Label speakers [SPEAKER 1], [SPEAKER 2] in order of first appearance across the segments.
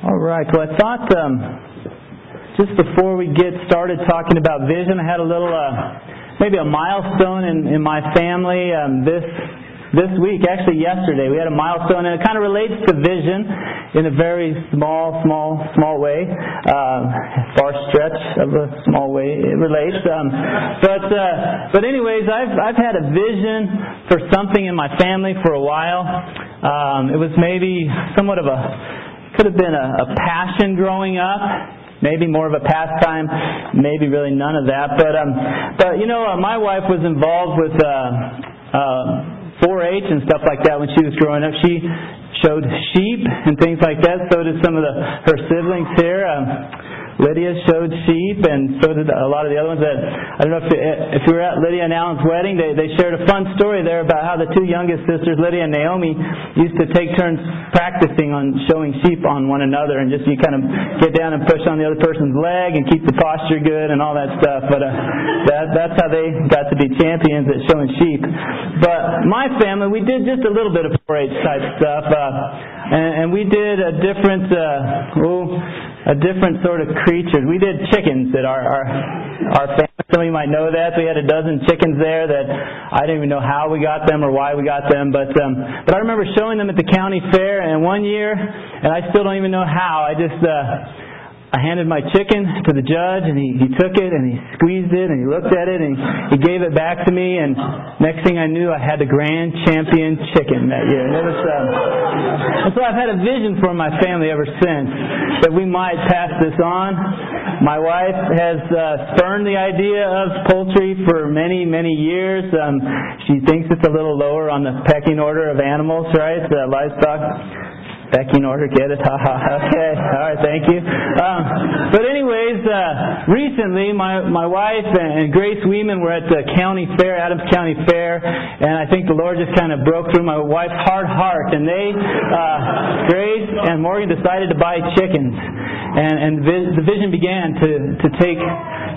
[SPEAKER 1] All right. Well, I thought um, just before we get started talking about vision, I had a little, uh, maybe a milestone in, in my family. Um, this this week, actually yesterday, we had a milestone, and it kind of relates to vision in a very small, small, small way, uh, far stretch of a small way it relates. Um, but uh, but anyways, I've I've had a vision for something in my family for a while. Um, it was maybe somewhat of a could have been a, a passion growing up maybe more of a pastime, maybe really none of that. But um, but you know, uh, my wife was involved with uh, uh, 4-H and stuff like that when she was growing up. She showed sheep and things like that. So did some of the her siblings here. Um, Lydia showed sheep, and so did a lot of the other ones. That I don't know if you, if you were at Lydia and Alan's wedding, they they shared a fun story there about how the two youngest sisters, Lydia and Naomi, used to take turns practicing on showing sheep on one another, and just you kind of get down and push on the other person's leg and keep the posture good and all that stuff. But uh, that that's how they got to be champions at showing sheep. But my family, we did just a little bit of 4-H type stuff. Uh, and, and we did a different, uh, oh, a different sort of creature. We did chickens at our our our family. Some of you might know that we had a dozen chickens there that I didn't even know how we got them or why we got them, but um, but I remember showing them at the county fair. And one year, and I still don't even know how. I just. Uh, I handed my chicken to the judge, and he, he took it and he squeezed it and he looked at it and he, he gave it back to me. And next thing I knew, I had the grand champion chicken that year. And it was, uh, and so I've had a vision for my family ever since that we might pass this on. My wife has uh, spurned the idea of poultry for many, many years. Um, she thinks it's a little lower on the pecking order of animals, right? Uh, livestock pecking order, get it? Ha ha. Okay. All right. Thank you. Um, but anyways, uh, recently my my wife and Grace Weeman were at the county fair, Adams County Fair, and I think the Lord just kind of broke through my wife's hard heart, and they, uh, Grace and Morgan, decided to buy chickens, and and the vision began to to take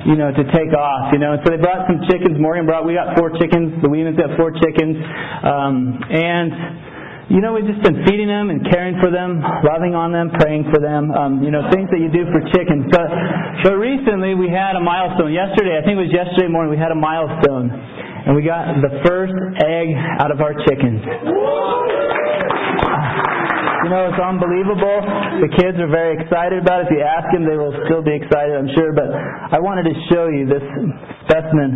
[SPEAKER 1] you know, to take off, you know. And so they brought some chickens. Morgan brought, we got four chickens. The Weemans got four chickens. Um, and you know, we've just been feeding them and caring for them, loving on them, praying for them. Um, you know, things that you do for chickens. But but recently we had a milestone. Yesterday, I think it was yesterday morning, we had a milestone, and we got the first egg out of our chickens. You know, it's unbelievable. The kids are very excited about it. If you ask them, they will still be excited, I'm sure. But I wanted to show you this specimen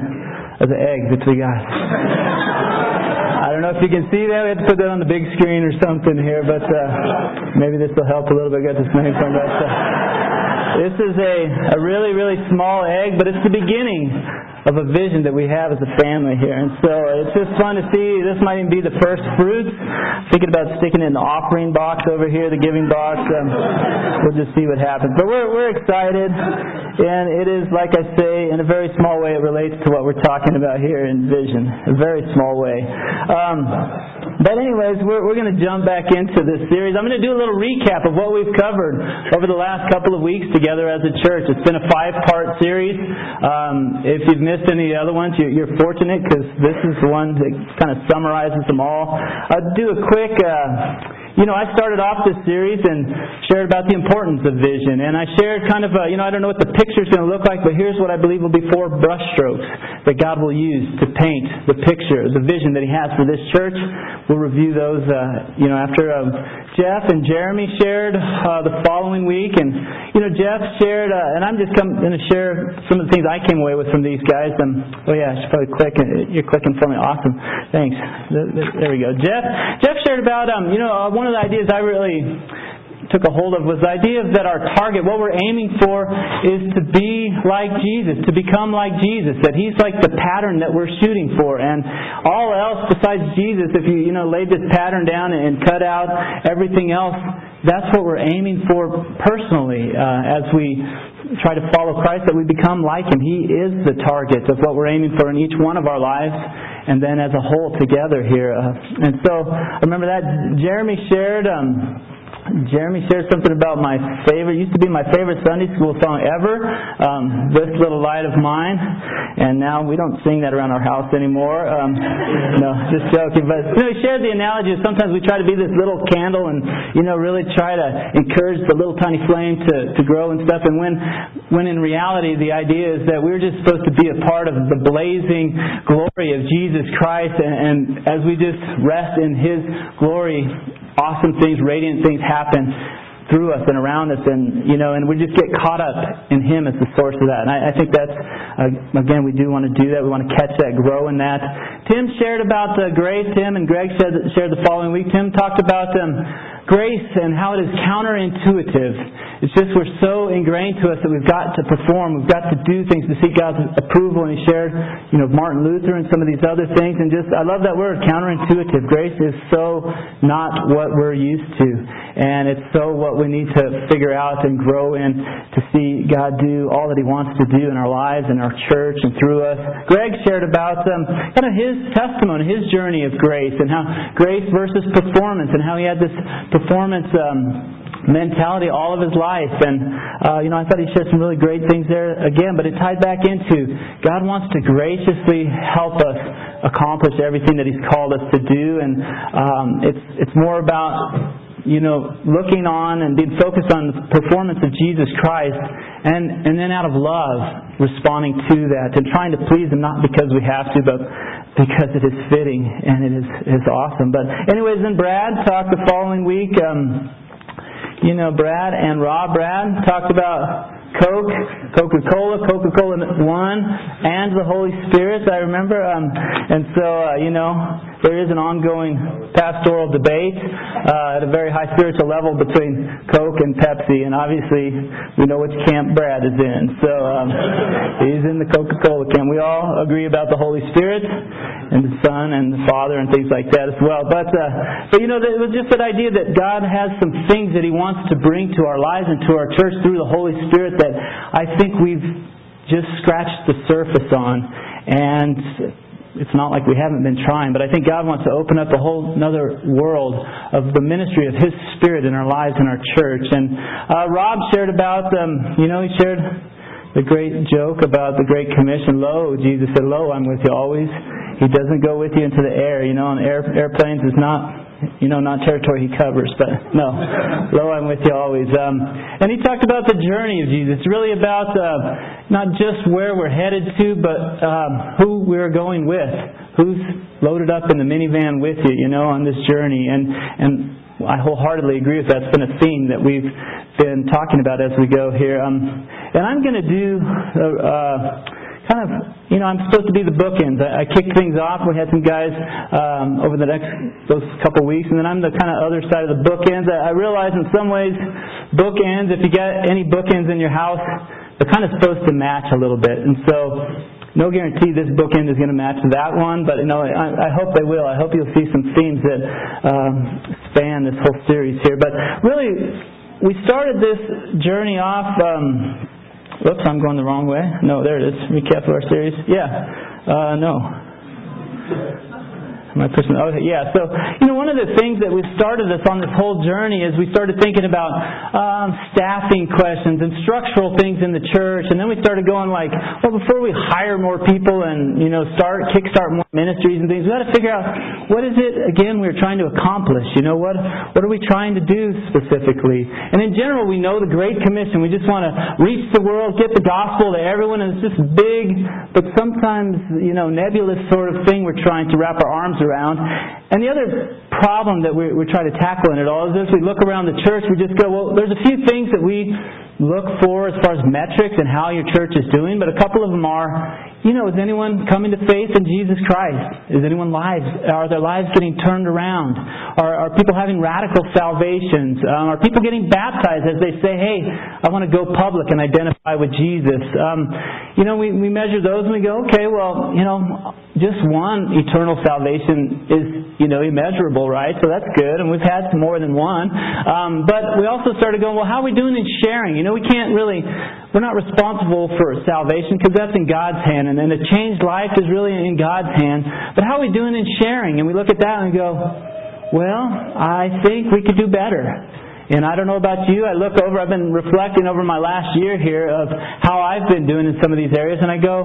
[SPEAKER 1] of the eggs that we got. I don't know if you can see that. We have to put that on the big screen or something here, but uh, maybe this will help a little bit get this name from us. This is a, a really, really small egg, but it's the beginning of a vision that we have as a family here. And so it's just fun to see. This might even be the first fruits. Thinking about sticking it in the offering box over here, the giving box. Um, we'll just see what happens. But we're, we're excited. And it is, like I say, in a very small way, it relates to what we're talking about here in vision. A very small way. Um, but anyways, we're, we're going to jump back into this series. I'm going to do a little recap of what we've covered over the last couple of weeks together as a church. It's been a five-part series. Um, if you've missed any other ones, you're, fortunate because this is the one that kind of summarizes them all. I'll do a quick. Uh, you know, I started off this series and shared about the importance of vision, and I shared kind of, a, you know, I don't know what the picture is going to look like, but here's what I believe will be four brushstrokes that God will use to paint the picture, the vision that He has for this church. We'll review those, uh, you know, after um, Jeff and Jeremy shared uh, the following week, and you know, Jeff shared, uh, and I'm just going to share some of the things I came away with from these guys. Um, oh yeah, I should probably click. You're clicking for me. Awesome. Thanks. There we go. Jeff. Jeff shared about, um, you know, uh, one one of the ideas I really took a hold of was the idea that our target, what we're aiming for, is to be like Jesus, to become like Jesus. That He's like the pattern that we're shooting for, and all else besides Jesus, if you you know laid this pattern down and cut out everything else, that's what we're aiming for personally uh, as we try to follow Christ. That we become like Him. He is the target of what we're aiming for in each one of our lives and then as a whole together here. Uh, and so remember that Jeremy shared um, Jeremy shared something about my favorite, used to be my favorite Sunday school song ever, um, This Little Light of Mine, and now we don't sing that around our house anymore. Um, no, just joking. But, you know, he shared the analogy of sometimes we try to be this little candle and, you know, really try to encourage the little tiny flame to, to grow and stuff, and when, when in reality the idea is that we're just supposed to be a part of the blazing glory of Jesus Christ, and, and as we just rest in His glory, awesome things, radiant things happen through us and around us, and you know, and we just get caught up in Him as the source of that. And I, I think that's uh, again, we do want to do that. We want to catch that, grow in that. Tim shared about uh, grace. Tim and Greg shared, shared the following week. Tim talked about um, grace and how it is counterintuitive. It's just we're so ingrained to us that we've got to perform, we've got to do things to seek God's approval. And he shared, you know, Martin Luther and some of these other things. And just, I love that word, counterintuitive. Grace is so not what we're used to. And it's so what we need to figure out and grow in to see God do all that He wants to do in our lives, and our church, and through us. Greg shared about um, kind of his testimony, his journey of grace, and how grace versus performance, and how he had this performance. Um, mentality all of his life. And, uh, you know, I thought he shared some really great things there again, but it tied back into God wants to graciously help us accomplish everything that he's called us to do. And um, it's, it's more about you know, looking on and being focused on the performance of Jesus Christ, and and then out of love, responding to that and trying to please Him, not because we have to, but because it is fitting and it is is awesome. But anyways, then Brad talked the following week. Um, you know, Brad and Rob. Brad talked about Coke, Coca-Cola, Coca-Cola One, and the Holy Spirit. I remember, um, and so uh, you know, there is an ongoing pastoral debate uh, at a very high spiritual level between Coke and Pepsi, and obviously we know which camp Brad is in. So um, he's in the Coca-Cola camp. We all agree about the Holy Spirit and the Son and the Father and things like that as well. But uh, but you know, it was just that idea that God has some things that He wants to bring to our lives and to our church through the Holy Spirit that I think we've just scratched the surface on, and it's not like we haven't been trying, but I think God wants to open up a whole another world of the ministry of His Spirit in our lives in our church. And uh, Rob shared about, um, you know, he shared the great joke about the Great Commission. Lo, Jesus said, Lo, I'm with you always. He doesn't go with you into the air. You know, on air, airplanes is not you know, not territory he covers, but no. Lo, I'm with you always. Um, and he talked about the journey of Jesus. It's really about uh, not just where we're headed to, but um, who we're going with. Who's loaded up in the minivan with you, you know, on this journey. And, and I wholeheartely agree with that. It's been a theme that we've been talking about as we go here. Um, and I'm going to do. Uh, uh, kind of, you know, I'm supposed to be the bookends. I, I kicked things off. We had some guys um, over the next those couple weeks, and then I'm the kind of other side of the bookends. I, I realize in some ways, bookends. If you get any bookends in your house, they're kind of supposed to match a little bit. And so, no guarantee this bookend is going to match that one, but you know, I, I hope they will. I hope you'll see some themes that um, span this whole series here. But really, we started this journey off. Um, whoops, I'm going the wrong way. No, there it is. Recap of our series. Yeah. Uh, no. Okay, yeah. So, you know, one of the things that we started us on this whole journey is we started thinking about um, staffing questions and structural things in the church, and then we started going like, well, before we hire more people and you know start kickstart more ministries and things, we got to figure out what is it again we're trying to accomplish. You know, what what are we trying to do specifically? And in general, we know the Great Commission. We just want to reach the world, get the gospel to everyone, and it's just big, but sometimes you know nebulous sort of thing we're trying to wrap our arms around around. And the other problem that we, we try to tackle in it all is as we look around the church, we just go, well, there's a few things that we look for as far as metrics and how your church is doing, but a couple of them are, you know, is anyone coming to faith in Jesus Christ? Is anyone lives? Are their lives getting turned around? Are, are people having radical salvations? Um, are people getting baptized as they say, hey, I want to go public and identify with Jesus? Um, you know, we, we measure those and we go, okay, well, you know, just one eternal salvation is, you know, immeasurable, right? So that's good, and we've had more than one. Um, but we also started going, well, how are we doing in sharing? You know, we can't really, we're not responsible for salvation because that's in God's hand, and then a changed life is really in God's hand. But how are we doing in sharing? And we look at that and go, well, I think we could do better. And I don't know about you, I look over, I've been reflecting over my last year here of how I've been doing in some of these areas, and I go,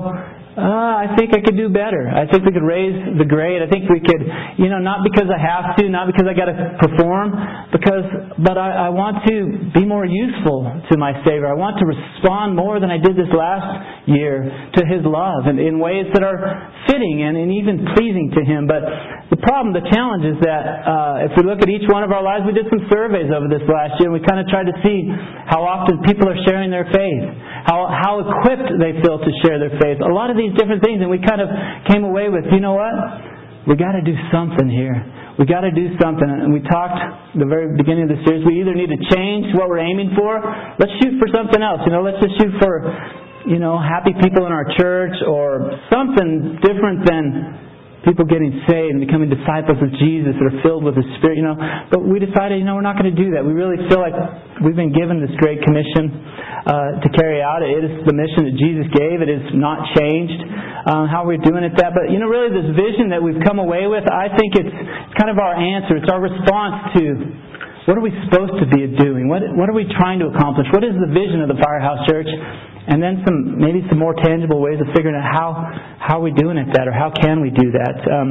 [SPEAKER 1] uh, I think I could do better. I think we could raise the grade. I think we could, you know, not because I have to, not because I got to perform, because, but I, I want to be more useful to my Savior. I want to respond more than I did this last year to His love and in ways that are fitting and, and even pleasing to Him. But the problem, the challenge is that uh, if we look at each one of our lives, we did some surveys over this last year, and we kind of tried to see how often people are sharing their faith, how how equipped they feel to share their faith. A lot of these different things, and we kind of came away with, you know what? We got to do something here. We got to do something. And we talked the very beginning of the series. We either need to change what we're aiming for. Let's shoot for something else. You know, let's just shoot for, you know, happy people in our church or something different than people getting saved and becoming disciples of Jesus that are filled with the Spirit, you know. But we decided, you know, we're not going to do that. We really feel like we've been given this great commission uh, to carry out. It is the mission that Jesus gave. It is not changed. Uh, how we're doing it that, but you know, really, this vision that we've come away with, I think it's kind of our answer. It's our response to what are we supposed to be doing? What, what are we trying to accomplish? What is the vision of the Firehouse Church? And then some maybe some more tangible ways of figuring out how how are we doing at that or how can we do that. Um,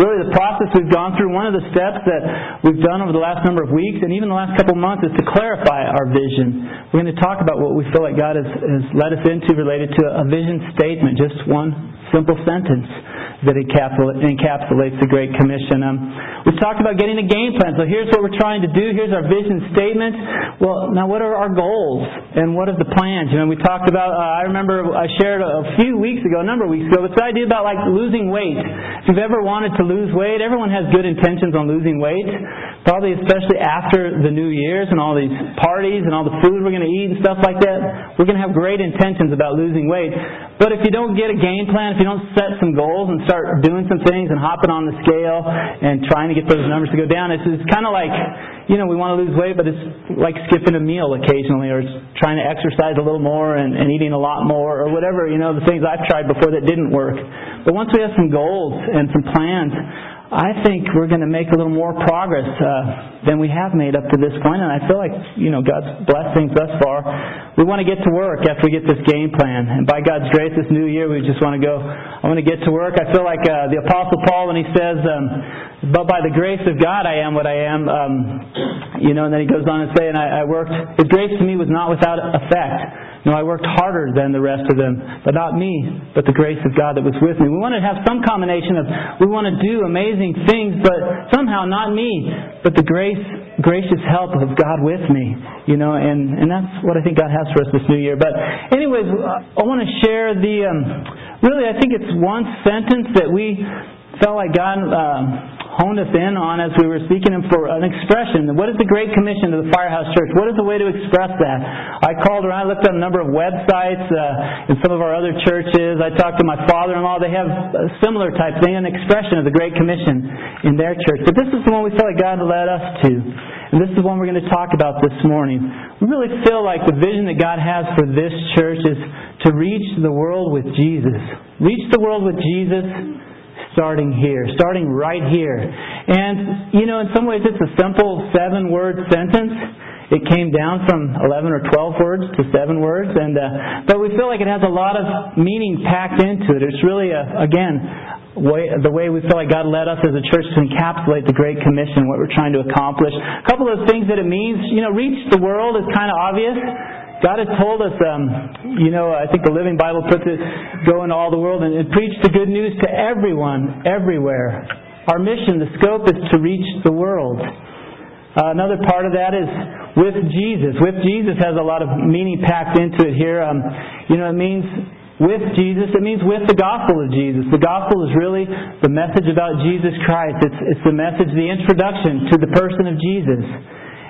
[SPEAKER 1] really, the process we've gone through, one of the steps that we've done over the last number of weeks and even the last couple of months is to clarify our vision. We're going to talk about what we feel like God has, has led us into related to a vision statement, just one simple sentence that encapsulates the Great Commission. Um, we've talked about getting a game plan. So here's what we're trying to do. Here's our vision statement. Well, now what are our goals and what are the plans? You know, we talked about. Uh, I remember I shared a, few weeks ago, a number of weeks ago, this idea about like losing weight. If you've ever wanted to lose weight, everyone has good intentions on losing weight. Probably especially after the New Year's and all these parties and all the food we're going to eat and stuff like that, we're going to have great intentions about losing weight. But if you don't get a game plan, if you don't set some goals and start doing some things and hopping on the scale and trying to get those numbers to go down, it's, it's kind of like, you know, we want to lose weight, but it's like skipping a meal occasionally or trying to exercise a little more and, and eating a lot more or whatever, you know, the things I've tried before that didn't work. But once we have some goals and some plans, I think we're going to make a little more progress uh, than we have made up to this point, and I feel like you know God's blessed things thus far. We want to get to work after we get this game plan, and by God's grace, this new year we just want to go. I want to get to work. I feel like uh, the Apostle Paul when he says, um, "But by the grace of God, I am what I am." Um, you know, and then he goes on to say, "And I, I worked. His grace to me was not without effect." No, I worked harder than the rest of them, but not me, but the grace of God that was with me. We want to have some combination of we want to do amazing things, but somehow not me, but the grace, gracious help of God with me. You know, and and that's what I think God has for us this new year. But anyways, I want to share the. Um, really, I think it's one sentence that we felt like God. Uh, honed us in on as we were seeking Him for an expression. What is the Great Commission to the Firehouse Church? What is the way to express that? I called around, I looked at a number of websites uh, in some of our other churches. I talked to my father-in-law. They have a similar type thing, an expression of the Great Commission in their church. But this is the one we felt like God led us to. And this is the one we're going to talk about this morning. We really feel like the vision that God has for this church is to reach the world with Jesus. Reach the world with Jesus starting here, starting right here. And, you know, in some ways it's a simple seven word sentence. It came down from 11 or 12 words to seven words, and uh, but we feel like it has a lot of meaning packed into it. It's really, a, again, way, the way we feel like God led us as a church to encapsulate the Great Commission, what we're trying to accomplish. A couple of things that it means, you know, reach the world is kind of obvious. God has told us, um, you know, I think the Living Bible puts it, go into all the world and, and preach the good news to everyone, everywhere. Our mission, the scope is to reach the world. Uh, another part of that is with Jesus. With Jesus has a lot of meaning packed into it here. Um, you know, it means with Jesus, it means with the gospel of Jesus. The gospel is really the message about Jesus Christ. It's, it's the message, the introduction to the person of Jesus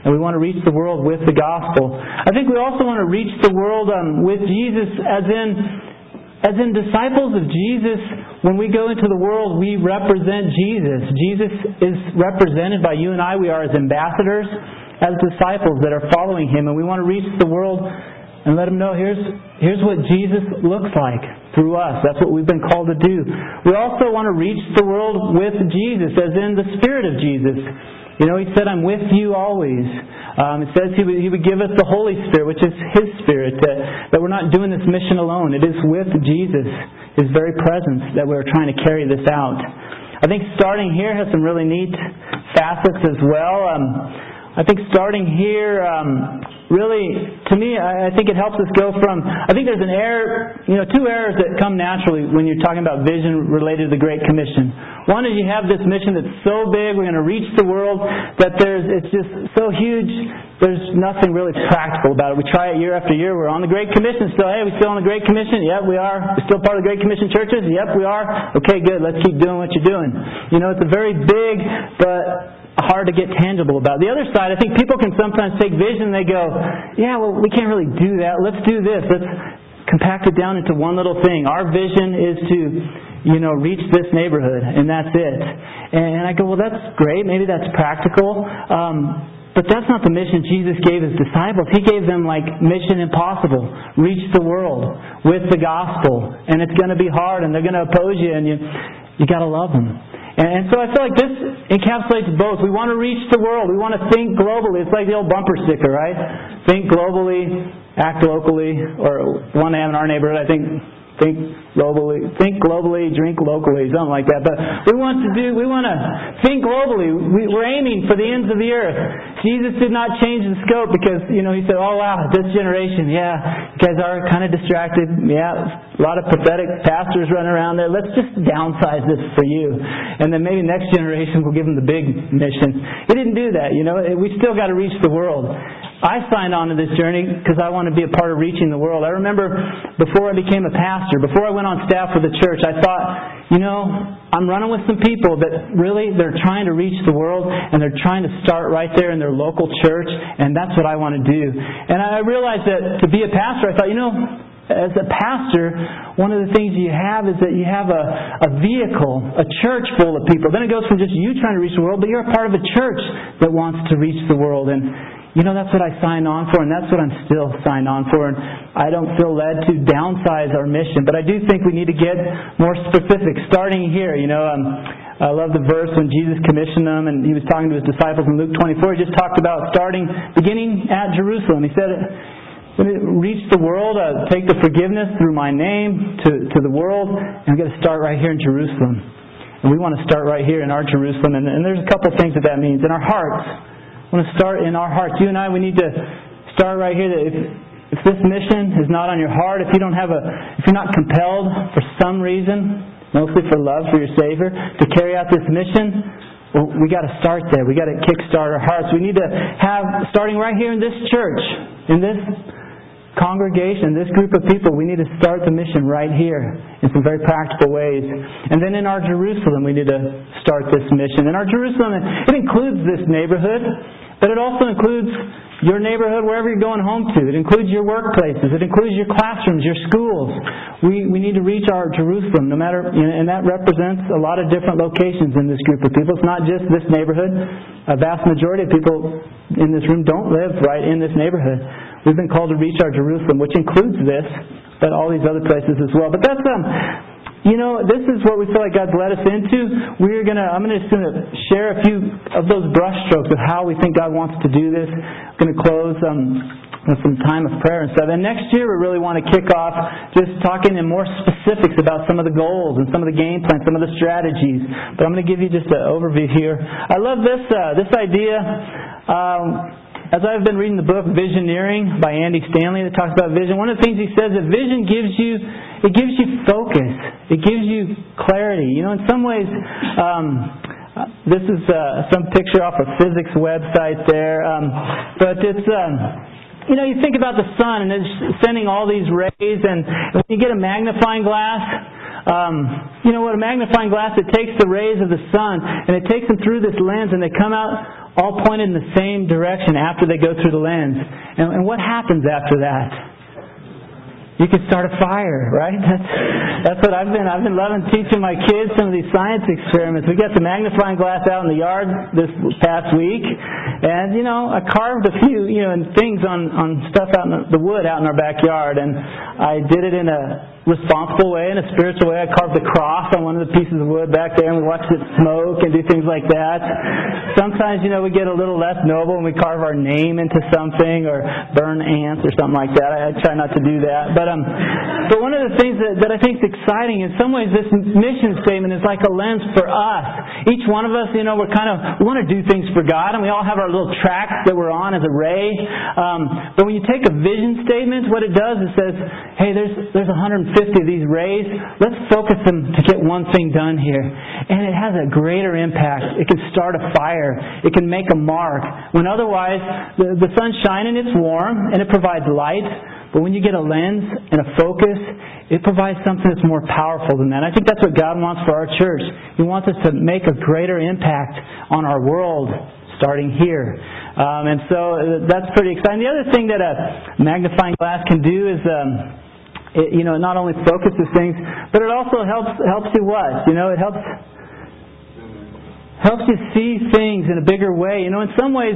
[SPEAKER 1] and we want to reach the world with the gospel. I think we also want to reach the world um, with Jesus as in as in disciples of Jesus, when we go into the world, we represent Jesus. Jesus is represented by you and I. We are as ambassadors, as disciples that are following Him, and we want to reach the world and let them know here's, here's what Jesus looks like through us. That's what we've been called to do. We also want to reach the world with Jesus, as in the Spirit of Jesus. You know, He said, I'm with you always. Um, it says he would, he would give us the Holy Spirit, which is His Spirit, that, that we're not doing this mission alone. It is with Jesus, His very presence, that we're trying to carry this out. I think starting here has some really neat facets as well. Um, I think starting here, um, really, to me, I, I think it helps us go from. I think there's an error, you know, two errors that come naturally when you're talking about vision related to the Great Commission. One is you have this mission that's so big, we're going to reach the world, that there's it's just so huge. There's nothing really practical about it. We try it year after year. We're on the Great Commission still. Hey, we still on the Great Commission? Yep, we are. We're still part of the Great Commission churches? Yep, we are. Okay, good. Let's keep doing what you're doing. You know, it's a very big but hard to get tangible about. The other side, I think people can sometimes take vision they go, yeah, well, we can't really do that. Let's do this. Let's compact it down into one little thing. Our vision is to, you know, reach this neighborhood, and that's it. And I go, well, that's great. Maybe that's practical. Um, but that's not the mission Jesus gave his disciples. He gave them like mission impossible. Reach the world with the gospel. And it's going to be hard and they're going to oppose you and you you got to love them. And, so I feel like this encapsulates both. We want to reach the world. We want to think globally. It's like the old bumper sticker, right? Think globally, act locally, or one I have in our neighborhood, I think think globally, think globally, drink locally, something like that. But we want to do, we want to think globally. We, we're aiming for the ends of the earth. Jesus did not change the scope because, you know, he said, oh wow, this generation, yeah, you guys are kind of distracted. Yeah, a lot of pathetic pastors running around there. Let's just downsize this for you. And then maybe next generation will give them the big mission. He didn't do that, you know. We still got to reach the world. I signed on to this journey because I want to be a part of reaching the world. I remember before I became a pastor, before I went on staff with the church, I thought, you know, I'm running with some people that really they're trying to reach the world and they're trying to start right there in their local church, and that's what I want to do. And I realized that to be a pastor, I thought, you know, as a pastor, one of the things you have is that you have a, a vehicle, a church full of people. Then it goes from just you trying to reach the world, but you're a part of a church that wants to reach the world. And you know, that's what I signed on for, and that's what I'm still signed on for. And I don't feel led to downsize our mission, but I do think we need to get more specific, starting here. You know, um, I love the verse when Jesus commissioned them, and he was talking to his disciples in Luke 24. He just talked about starting, beginning at Jerusalem. He said, when it reach the world, uh, take the forgiveness through my name to, to the world, and I'm going to start right here in Jerusalem. And we want to start right here in our Jerusalem. And, and there's a couple things that that means. In our hearts, I want to start in our hearts. You and I, we need to start right here that if, if this mission is not on your heart, if you don't have a, if you're not compelled for some reason, mostly for love for your Savior, to carry out this mission, well, we got to start there. We got to kickstart our hearts. We need to have, starting right here in this church, in this congregation, this group of people, we need to start the mission right here in some very practical ways. And then in our Jerusalem, we need to start this mission. In our Jerusalem, it includes this neighborhood. But it also includes your neighborhood, wherever you're going home to. It includes your workplaces. It includes your classrooms, your schools. We, we need to reach our Jerusalem, no matter, and that represents a lot of different locations in this group of people. It's not just this neighborhood. A vast majority of people in this room don't live right in this neighborhood. We've been called to reach our Jerusalem, which includes this, but all these other places as well. But that's um, you know, this is what we feel like God's led us into. We're gonna, I'm gonna just gonna share a few of those brushstrokes of how we think God wants to do this. I'm gonna close um, with some time of prayer and stuff. And next year, we really want to kick off just talking in more specifics about some of the goals and some of the game plans, some of the strategies. But I'm to give you just an overview here. I love this uh, this idea. Um, as I've been reading the book Visioneering by Andy Stanley that talks about vision, one of the things he says that vision gives you it gives you focus. It gives you clarity. You know, in some ways, um, this is uh, some picture off a physics website there, um, but it's. Um, you know, you think about the sun and it's sending all these rays, and when you get a magnifying glass, um, you know what? A magnifying glass, it takes the rays of the sun and it takes them through this lens, and they come out all pointed in the same direction after they go through the lens. And, and what happens after that? you could start a fire, right? That's, that's what I've been. I've been loving teaching my kids some of these science experiments. We got the magnifying glass out in the yard this past week, and you know, I carved a few, you know, things on on stuff out in the wood out in our backyard, and I did it in a responsible way, in a spiritual way. I carved a cross on one of the pieces of wood back there, and we watched it smoke and do things like that. Sometimes, you know, we get a little less noble and we carve our name into something or burn ants or something like that. I, I try not to do that. But um, but one of the things that, that I think is exciting, in some ways, this mission statement is like a lens for us. Each one of us, you know, we're kind of we want to do things for God, and we all have our little tracks that we're on as a ray. Um, but when you take a vision statement, what it does is says, hey, there's there's 150 50 of these rays, let's focus them to get one thing done here. And it has a greater impact. It can start a fire. It can make a mark. When otherwise, the, the sun's shining, it's warm, and it provides light. But when you get a lens and a focus, it provides something that's more powerful than that. I think that's what God wants for our church. He wants us to make a greater impact on our world starting here. Um, and so uh, that's pretty exciting. The other thing that a magnifying glass can do is um, it, you know, it not only focuses things, but it also helps helps you what? You know, it helps helps you see things in a bigger way. You know, in some ways,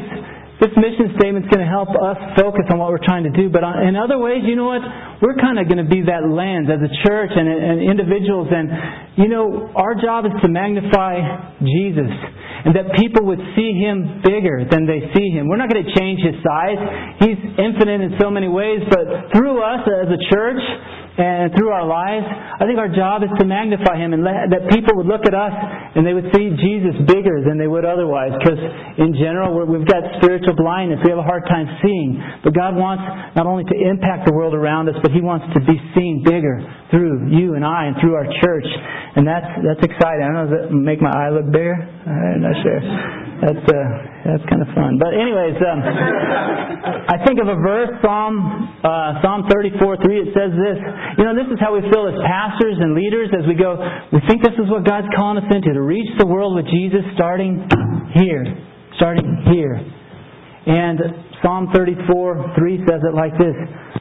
[SPEAKER 1] this mission statement is going to help us focus on what we're trying to do. But uh, in other ways, you know what? We're kind of going to be that lens as a church and, and individuals. And, you know, our job is to magnify Jesus and that people would see him bigger than they see him. We're not going to change his size. He's infinite in so many ways, but through us as a church, and through our lives, I think our job is to magnify Him and let, that people would look at us and they would see Jesus bigger than they would otherwise. Because in general, we have got spiritual blindness. We have a hard time seeing. But God wants not only to impact the world around us, but He wants to be seen bigger through you and I and through our church. And that's that's exciting. I don't know, does that make my eye look bigger? I'm not sure. That's uh, that's kind of fun. But anyways, um, I think of a verse, Psalm uh, Psalm 34, 3. It says this. You know, this is how we feel as pastors and leaders as we go. We think this is what God's calling us into to reach the world with Jesus, starting here, starting here. And Psalm 34, 3 says it like this: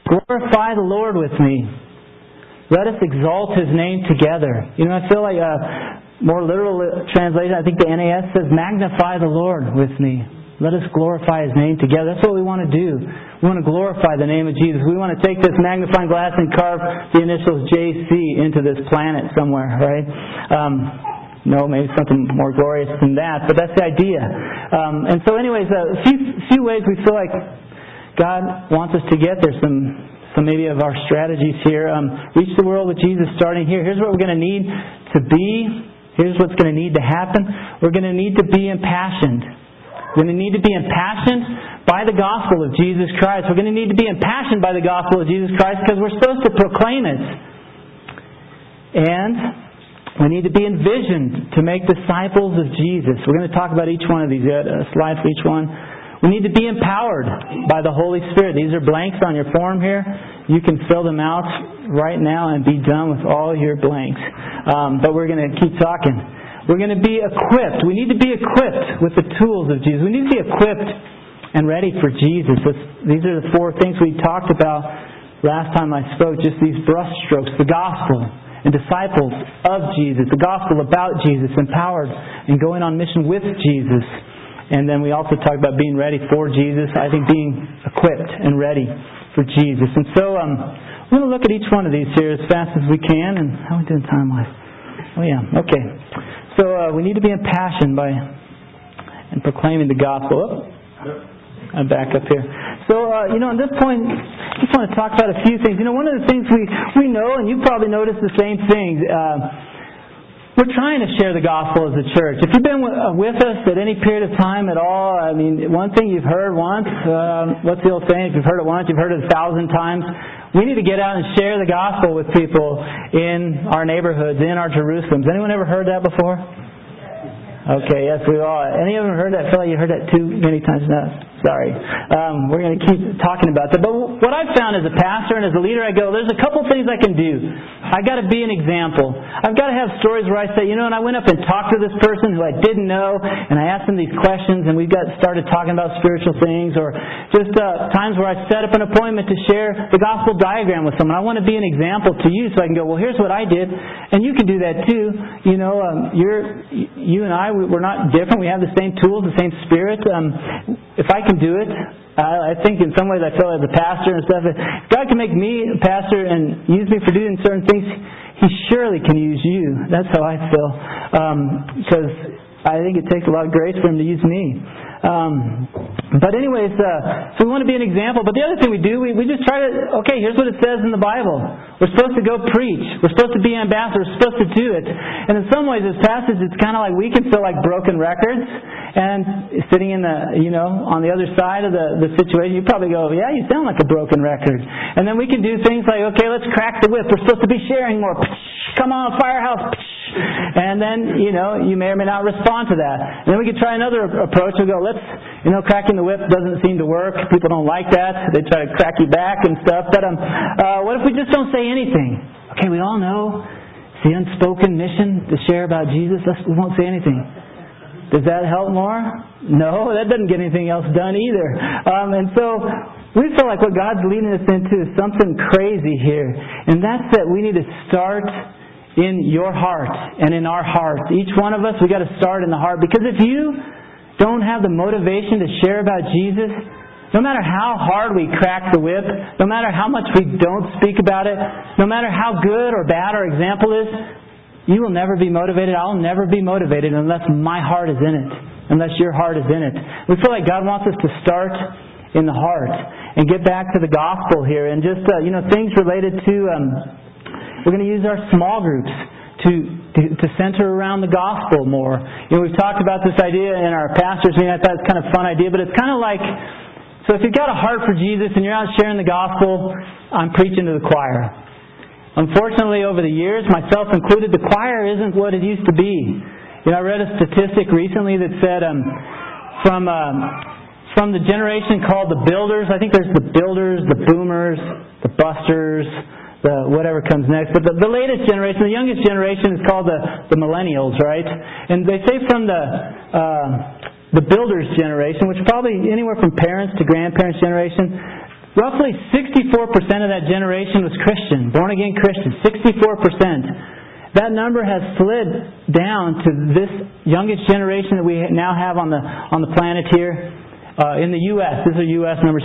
[SPEAKER 1] Glorify the Lord with me. Let us exalt His name together. You know, I feel like a more literal translation, I think the NAS says, magnify the Lord with me. Let us glorify His name together. That's what we want to do. We want to glorify the name of Jesus. We want to take this magnifying glass and carve the initials JC into this planet somewhere, right? Um, no, maybe something more glorious than that, but that's the idea. Um, and so, anyways, a few, few ways we feel like God wants us to get there. Some some maybe of our strategies here. Um, reach the world with Jesus starting here. Here's what we're going to need to be Here's what's going to need to happen. We're going to need to be impassioned. We're going to need to be impassioned by the gospel of Jesus Christ. We're going to need to be impassioned by the gospel of Jesus Christ because we're supposed to proclaim it. And we need to be envisioned to make disciples of Jesus. We're going to talk about each one of these. A slide for each one. We need to be empowered by the Holy Spirit. These are blanks on your form here. You can fill them out right now and be done with all your blanks. Um, but we're going to keep talking. We're going to be equipped. We need to be equipped with the tools of Jesus. We need to be equipped and ready for Jesus. This, these are the four things we talked about last time I spoke, just these brushstrokes. The gospel and disciples of Jesus, the gospel about Jesus, empowered and going on mission with Jesus. And then we also talked about being ready for Jesus. I think being equipped and ready for Jesus. And so um, we're going to look at each one of these here as fast as we can. And how are we doing time wise? Oh yeah, okay. So uh, we need to be impassioned by and proclaiming the gospel. Oh, I'm back up here. So uh, you know, at this point, I just want to talk about a few things. You know, one of the things we we know, and you probably noticed the same thing. Uh, we're trying to share the gospel as a church. If you've been uh, with us at any period of time at all, I mean, one thing you've heard once, um, what's the old saying? If you've heard it once, you've heard it a thousand times. We need to get out and share the gospel with people in our neighborhoods, in our Jerusalems. Anyone ever heard that before? Okay, yes, we all. Any of them heard that? I feel like you heard that too many times now. Sorry. Um, we're going to keep talking about that. But what I've found as a pastor and as a leader, I go, there's a couple things I can do. I got to be an example. I've got to have stories where I say, you know, and I went up and talked to this person who I didn't know, and I asked them these questions, and we got started talking about spiritual things, or just uh, times where I set up an appointment to share the gospel diagram with someone. I want to be an example to you, so I can go, well, here's what I did, and you can do that too. You know, um, you're you and I, we're not different. We have the same tools, the same spirit. Um, if I can do it, I, I think in some ways I feel like the pastor and stuff. If God can make me a pastor and use me for doing certain things, He surely can use you. That's how I feel. Because um, I think it takes a lot of grace for Him to use me. Um, but anyways, uh, so we want to be an example. But the other thing we do, we, we just try to, okay, here's what it says in the Bible. We're supposed to go preach. We're supposed to be ambassadors. We're supposed to do it. And in some ways, this passage, it's kind of like we can feel like broken records. And sitting in the, you know, on the other side of the, the situation, you probably go, yeah, you sound like a broken record. And then we can do things like, okay, let's crack the whip. We're supposed to be sharing more. Come on, firehouse. And then, you know, you may or may not respond to that. And then we could try another approach. We'll go, let's, you know, cracking the whip doesn't seem to work. People don't like that. They try to crack you back and stuff. But um, uh, what if we just don't say anything? Okay, we all know it's the unspoken mission to share about Jesus. Let's, we won't say anything. Does that help more? No, that doesn't get anything else done either. Um, and so we feel like what God's leading us into is something crazy here. And that's that we need to start in your heart and in our hearts. Each one of us, we got to start in the heart. Because if you don't have the motivation to share about Jesus, no matter how hard we crack the whip, no matter how much we don't speak about it, no matter how good or bad our example is, you will never be motivated. I'll never be motivated unless my heart is in it, unless your heart is in it. We feel like God wants us to start in the heart and get back to the gospel here and just, uh, you know, things related to. Um, we're going to use our small groups to, to, to center around the gospel more. You know, we've talked about this idea in our pastors meeting. I thought it's kind of a fun idea, but it's kind of like so if you've got a heart for Jesus and you're out sharing the gospel, I'm preaching to the choir. Unfortunately, over the years, myself included, the choir isn't what it used to be. You know, I read a statistic recently that said um, from um, from the generation called the builders. I think there's the builders, the boomers, the busters, the whatever comes next. But the, the latest generation, the youngest generation, is called the, the millennials, right? And they say from the uh, the builders generation, which probably anywhere from parents to grandparents generation, roughly 64% of that generation was Christian, born again Christian. 64%. That number has slid down to this youngest generation that we now have on the on the planet here uh, in the U.S. This is a U.S. number.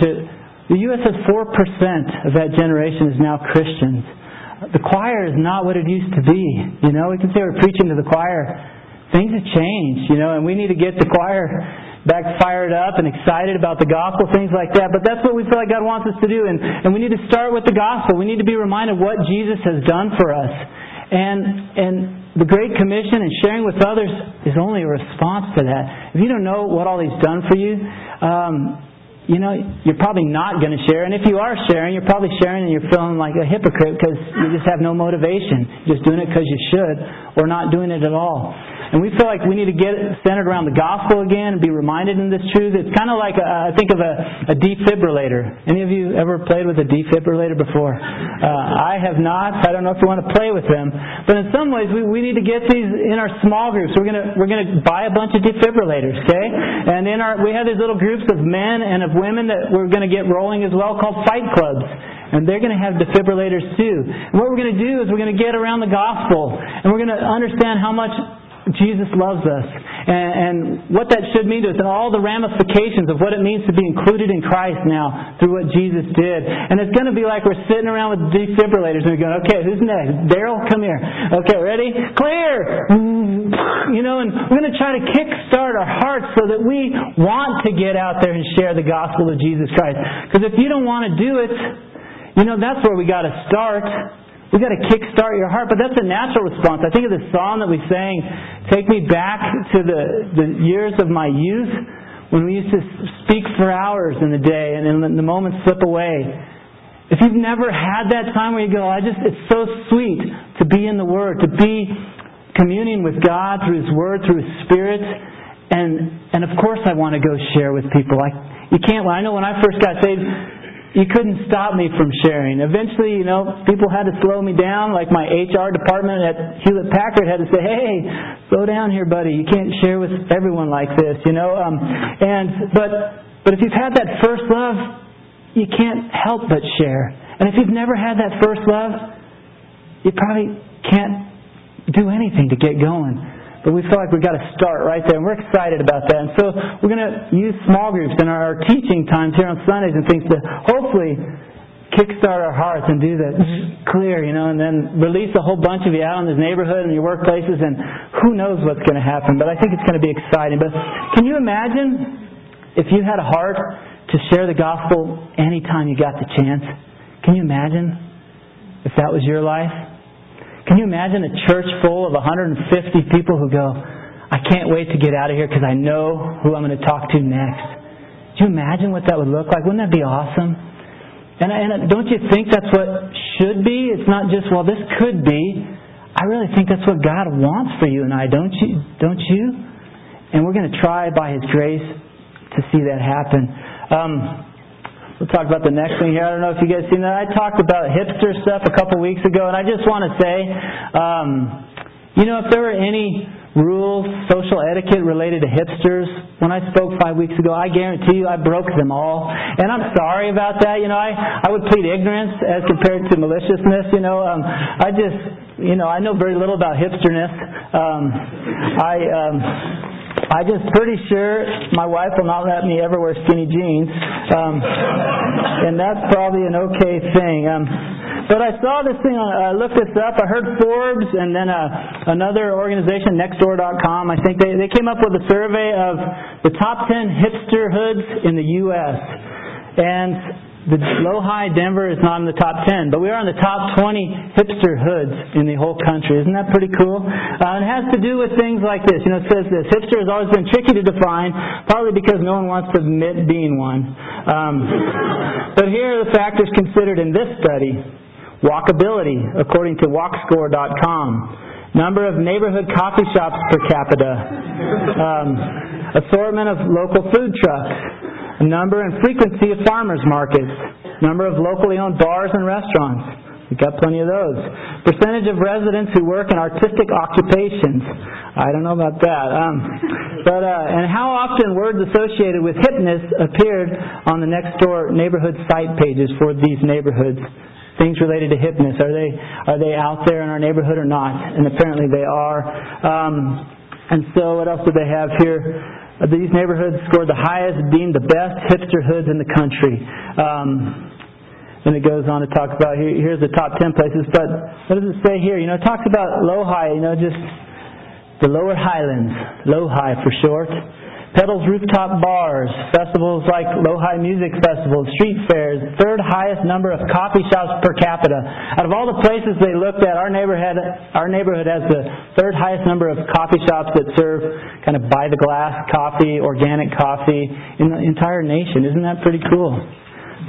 [SPEAKER 1] The U.S. has 4% of that generation is now Christians. The choir is not what it used to be. You know, we can say we're preaching to the choir. Things have changed, you know, and we need to get the choir back fired up and excited about the gospel, things like that. But that's what we feel like God wants us to do. And, and we need to start with the gospel. We need to be reminded what Jesus has done for us. And, and the Great Commission and sharing with others is only a response to that. If you don't know what all He's done for you, um, you know, you're probably not going to share. And if you are sharing, you're probably sharing and you're feeling like a hypocrite because you just have no motivation. You're just doing it because you should or not doing it at all. And we feel like we need to get centered around the gospel again and be reminded in this truth. It's kind of like, I think of a, a defibrillator. Any of you ever played with a defibrillator before? Uh, I have not. I don't know if you want to play with them. But in some ways, we, we need to get these in our small groups. We're going to, we're going to buy a bunch of defibrillators, okay? And in our, we have these little groups of men and of women that we're going to get rolling as well called fight clubs and they're going to have defibrillators too. And what we're going to do is we're going to get around the gospel, and we're going to understand how much Jesus loves us. And, and, what that should mean to us and all the ramifications of what it means to be included in Christ now through what Jesus did. And it's going to be like we're sitting around with defibrillators and we're going, okay, who's next? Daryl, come here. Okay, ready? Clear! Mm-hmm. You know, and we're going to try to kickstart our hearts so that we want to get out there and share the gospel of Jesus Christ. Because if you don't want to do it, you know, that's where we got to start. We've got to kickstart your heart, but that's a natural response. I think of the song that we sang, Take Me Back to the, the Years of My Youth, when we used to speak for hours in the day and then the moments slip away. If you've never had that time where you go, I just, it's so sweet to be in the Word, to be communing with God through His Word, through His Spirit, and, and of course I want to go share with people. I, you can't, I know when I first got saved, you couldn't stop me from sharing. Eventually, you know, people had to slow me down, like my HR department at Hewlett Packard had to say, "Hey, slow down here, buddy. You can't share with everyone like this," you know. Um, and but but if you've had that first love, you can't help but share. And if you've never had that first love, you probably can't do anything to get going. But we feel like we've got to start right there, and we're excited about that. And so we're going to use small groups in our teaching times here on Sundays and things to hopefully kickstart our hearts and do that mm-hmm. clear, you know, and then release a whole bunch of you out in this neighborhood and your workplaces, and who knows what's going to happen. But I think it's going to be exciting. But can you imagine if you had a heart to share the gospel anytime you got the chance? Can you imagine if that was your life? Can you imagine a church full of 150 people who go, I can't wait to get out of here because I know who I'm going to talk to next? Do you imagine what that would look like? Wouldn't that be awesome? And, and don't you think that's what should be? It's not just, well, this could be. I really think that's what God wants for you and I, don't you? Don't you? And we're going to try by His grace to see that happen. Um, We'll talk about the next thing here. I don't know if you guys seen that. I talked about hipster stuff a couple weeks ago, and I just want to say, um, you know, if there were any rules, social etiquette related to hipsters, when I spoke five weeks ago, I guarantee you I broke them all. And I'm sorry about that. You know, I, I would plead ignorance as compared to maliciousness. You know, um, I just, you know, I know very little about hipsterness. Um, I, um, I just pretty sure my wife will not let me ever wear skinny jeans, um, and that's probably an okay thing. Um, but I saw this thing. I looked this up. I heard Forbes and then uh, another organization, Nextdoor.com. I think they they came up with a survey of the top ten hipster hoods in the U.S. and the Lohi Denver is not in the top 10, but we are in the top 20 hipster hoods in the whole country. Isn't that pretty cool? Uh, it has to do with things like this. You know, it says this. Hipster has always been tricky to define, partly because no one wants to admit being one. Um, but here are the factors considered in this study. Walkability, according to walkscore.com. Number of neighborhood coffee shops per capita. Um, assortment of local food trucks number and frequency of farmers markets, number of locally owned bars and restaurants. We've got plenty of those. Percentage of residents who work in artistic occupations. I don't know about that. Um, but uh, and how often words associated with hipness appeared on the next door neighborhood site pages for these neighborhoods. Things related to hipness are they are they out there in our neighborhood or not? And apparently they are. Um, and so what else do they have here? These neighborhoods scored the highest, being the best hipster hoods in the country. Um, and it goes on to talk about here, here's the top 10 places. But what does it say here? You know, it talks about Lohi, you know, just the lower highlands, Lohi for short. Pedals rooftop bars, festivals like Lohi Music Festival, street fairs, third highest number of coffee shops per capita. Out of all the places they looked at, our neighborhood, our neighborhood has the third highest number of coffee shops that serve kind of by the glass coffee, organic coffee in the entire nation. Isn't that pretty cool?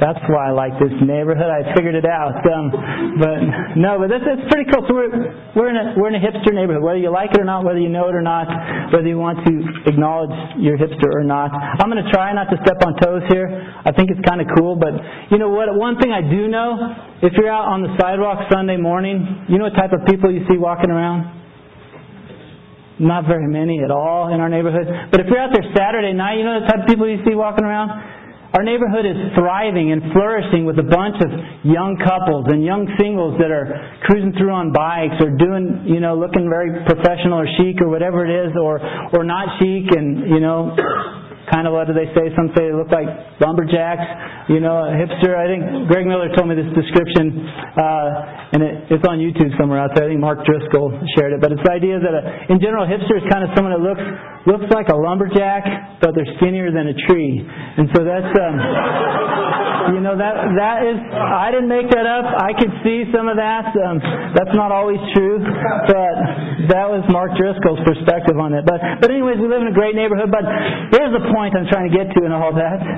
[SPEAKER 1] That's why I like this neighborhood. I figured it out. Um, but no, but that's, that's pretty cool. So we're we're in a we're in a hipster neighborhood. Whether you like it or not, whether you know it or not, whether you want to acknowledge you're hipster or not. I'm going to try not to step on toes here. I think it's kind of cool. But you know what? One thing I do know, if you're out on the sidewalk Sunday morning, you know what type of people you see walking around. Not very many at all in our neighborhood. But if you're out there Saturday night, you know the type of people you see walking around? Our neighborhood is thriving and flourishing with a bunch of young couples and young singles that are cruising through on bikes or doing, you know, looking very professional or chic or whatever it is or, or not chic and, you know, kind of what do they say? Some say they look like lumberjacks, you know, a hipster. I think Greg Miller told me this description, uh, and it, it's on YouTube somewhere out there. I think Mark Driscoll shared it. But it's the idea that a, in general, a hipster is kind of someone that looks looks like a lumberjack, but they're skinnier than a tree. And so that's, um, you know, that that is. I didn't make that up. I could see some of that. Um, that's not always true, but that was Mark Driscoll's perspective on it. But but anyways, we live in a great neighborhood. But here's the point point I'm trying to get to in all that.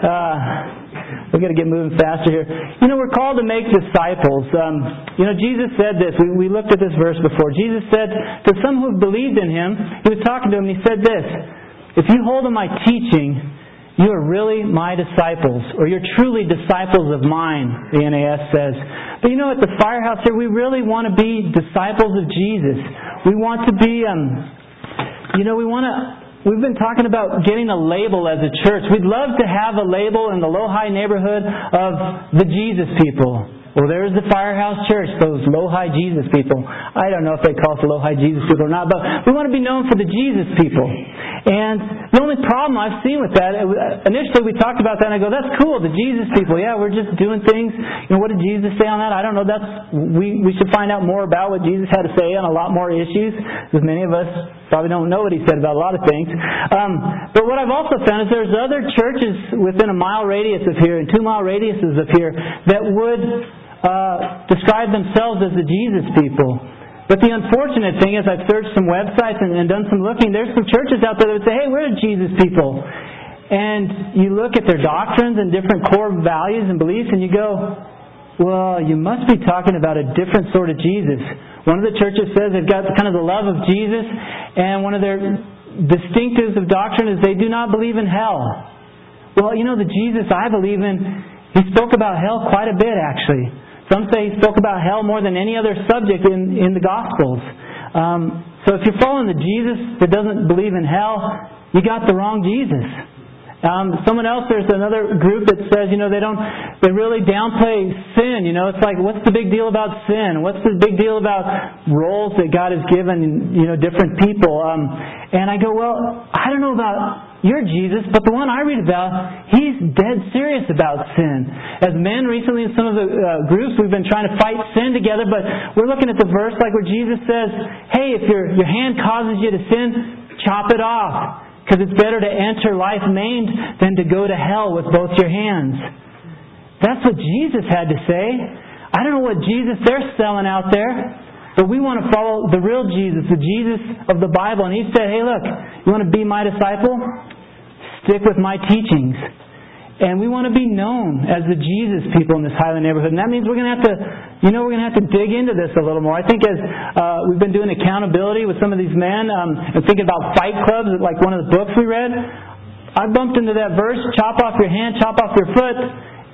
[SPEAKER 1] Uh, we've got to get moving faster here. You know, we're called to make disciples. Um, you know, Jesus said this. We, we looked at this verse before. Jesus said to some who believed in him, he was talking to them, and he said this If you hold to my teaching, you are really my disciples, or you're truly disciples of mine, the NAS says. But you know, at the firehouse here, we really want to be disciples of Jesus. We want to be, um, you know, we want to We've been talking about getting a label as a church. We'd love to have a label in the Lohi neighborhood of the Jesus people. Well, there's the Firehouse Church, those Lohi Jesus people. I don't know if they call us the Lohi Jesus people or not, but we want to be known for the Jesus people. And the only problem I've seen with that, initially we talked about that and I go, that's cool, the Jesus people. Yeah, we're just doing things. You know, what did Jesus say on that? I don't know. That's, we, we should find out more about what Jesus had to say on a lot more issues, because many of us probably don't know what he said about a lot of things. Um, but what I've also found is there's other churches within a mile radius of here and two mile radiuses of here that would uh, describe themselves as the Jesus people. But the unfortunate thing is, I've searched some websites and, and done some looking. There's some churches out there that say, "Hey, we're the Jesus people," and you look at their doctrines and different core values and beliefs, and you go, "Well, you must be talking about a different sort of Jesus." One of the churches says they've got kind of the love of Jesus, and one of their distinctives of doctrine is they do not believe in hell. Well, you know, the Jesus I believe in, he spoke about hell quite a bit, actually. Some say he spoke about hell more than any other subject in, in the Gospels. Um, so if you're following the Jesus that doesn't believe in hell, you got the wrong Jesus. Um, someone else, there's another group that says, you know, they don't, they really downplay sin. You know, it's like, what's the big deal about sin? What's the big deal about roles that God has given, you know, different people? Um, and I go, well, I don't know about you're Jesus, but the one I read about, he's dead serious about sin. As men, recently in some of the uh, groups, we've been trying to fight sin together, but we're looking at the verse like where Jesus says, hey, if your, your hand causes you to sin, chop it off. Because it's better to enter life maimed than to go to hell with both your hands. That's what Jesus had to say. I don't know what Jesus they're selling out there. But we want to follow the real Jesus, the Jesus of the Bible. And he said, hey, look, you want to be my disciple? Stick with my teachings. And we want to be known as the Jesus people in this Highland neighborhood. And that means we're going to have to, you know, we're going to have to dig into this a little more. I think as uh, we've been doing accountability with some of these men um, and thinking about fight clubs, like one of the books we read, I bumped into that verse, chop off your hand, chop off your foot.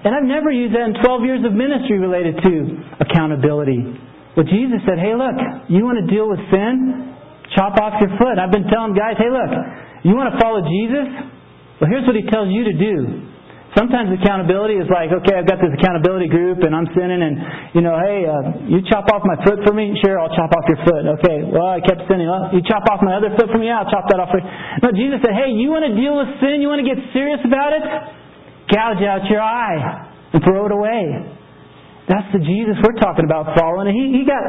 [SPEAKER 1] And I've never used that in 12 years of ministry related to accountability. But Jesus said, hey, look, you want to deal with sin? Chop off your foot. I've been telling guys, hey, look, you want to follow Jesus? Well, here's what he tells you to do. Sometimes accountability is like, okay, I've got this accountability group and I'm sinning and, you know, hey, uh, you chop off my foot for me? Sure, I'll chop off your foot. Okay, well, I kept sinning. Well, you chop off my other foot for me? Yeah, I'll chop that off for you. No, Jesus said, hey, you want to deal with sin? You want to get serious about it? Gouge out your eye and throw it away. That's the Jesus we're talking about following. He, he got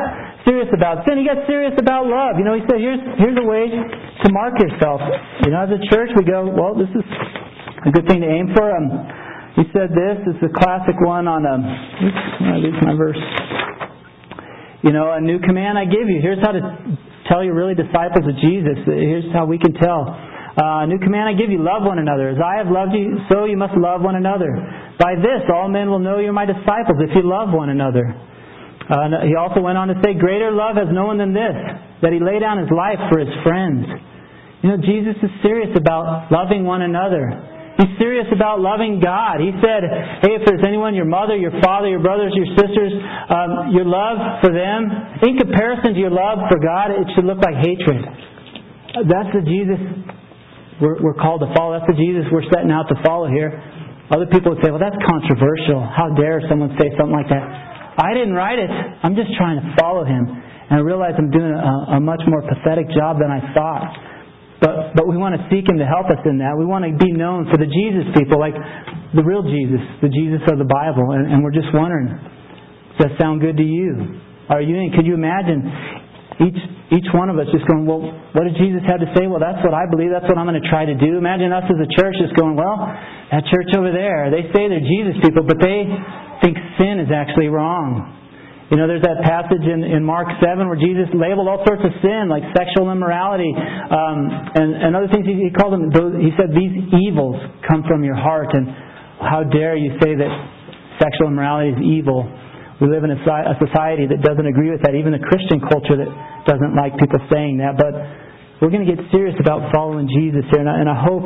[SPEAKER 1] serious about sin. He got serious about love. You know, he said, here's, here's a way to mark yourself. You know, as a church, we go, well, this is a good thing to aim for. Um, he said this. this is a classic one on, um, oops, I lose my verse. You know, a new command I give you. Here's how to tell you're really disciples of Jesus. Here's how we can tell. Uh, a new command I give you, love one another. As I have loved you, so you must love one another. By this, all men will know you're my disciples if you love one another. Uh, he also went on to say, Greater love has no one than this, that he lay down his life for his friends. You know, Jesus is serious about loving one another. He's serious about loving God. He said, hey, if there's anyone, your mother, your father, your brothers, your sisters, um, your love for them, in comparison to your love for God, it should look like hatred. That's the Jesus we're, we're called to follow. That's the Jesus we're setting out to follow here. Other people would say, well, that's controversial. How dare someone say something like that? I didn't write it. I'm just trying to follow him. And I realize I'm doing a, a much more pathetic job than I thought. But, but we want to seek him to help us in that. We want to be known for the Jesus people, like the real Jesus, the Jesus of the Bible. And, and we're just wondering, does that sound good to you? Are you in? Could you imagine each each one of us just going, well, what did Jesus have to say? Well, that's what I believe. That's what I'm going to try to do. Imagine us as a church just going, well, that church over there, they say they're Jesus people, but they think sin is actually wrong. You know, there's that passage in, in Mark 7 where Jesus labeled all sorts of sin, like sexual immorality, um, and, and other things. He, he called them, he said, these evils come from your heart, and how dare you say that sexual immorality is evil? We live in a, a society that doesn't agree with that, even the Christian culture that doesn't like people saying that. But we're going to get serious about following Jesus here, and I, and I hope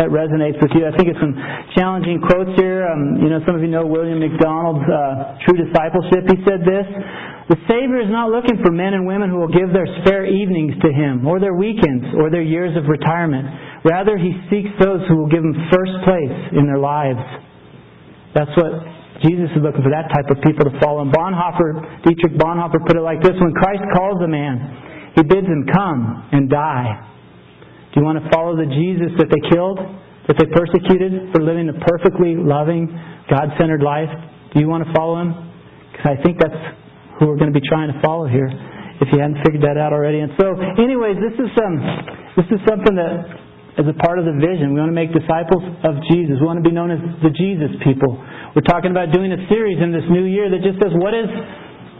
[SPEAKER 1] that resonates with you. I think it's some challenging quotes here. Um, you know, some of you know William MacDonald's uh, True Discipleship. He said this The Savior is not looking for men and women who will give their spare evenings to Him, or their weekends, or their years of retirement. Rather, He seeks those who will give Him first place in their lives. That's what Jesus is looking for, that type of people to follow. And Bonhoeffer, Dietrich Bonhoeffer put it like this When Christ calls a man, he bids him come and die. Do you want to follow the Jesus that they killed, that they persecuted for living a perfectly loving, God centered life? Do you want to follow him? Because I think that's who we're going to be trying to follow here, if you hadn't figured that out already. And so, anyways, this is um, this is something that is a part of the vision. We want to make disciples of Jesus. We want to be known as the Jesus people. We're talking about doing a series in this new year that just says, what is,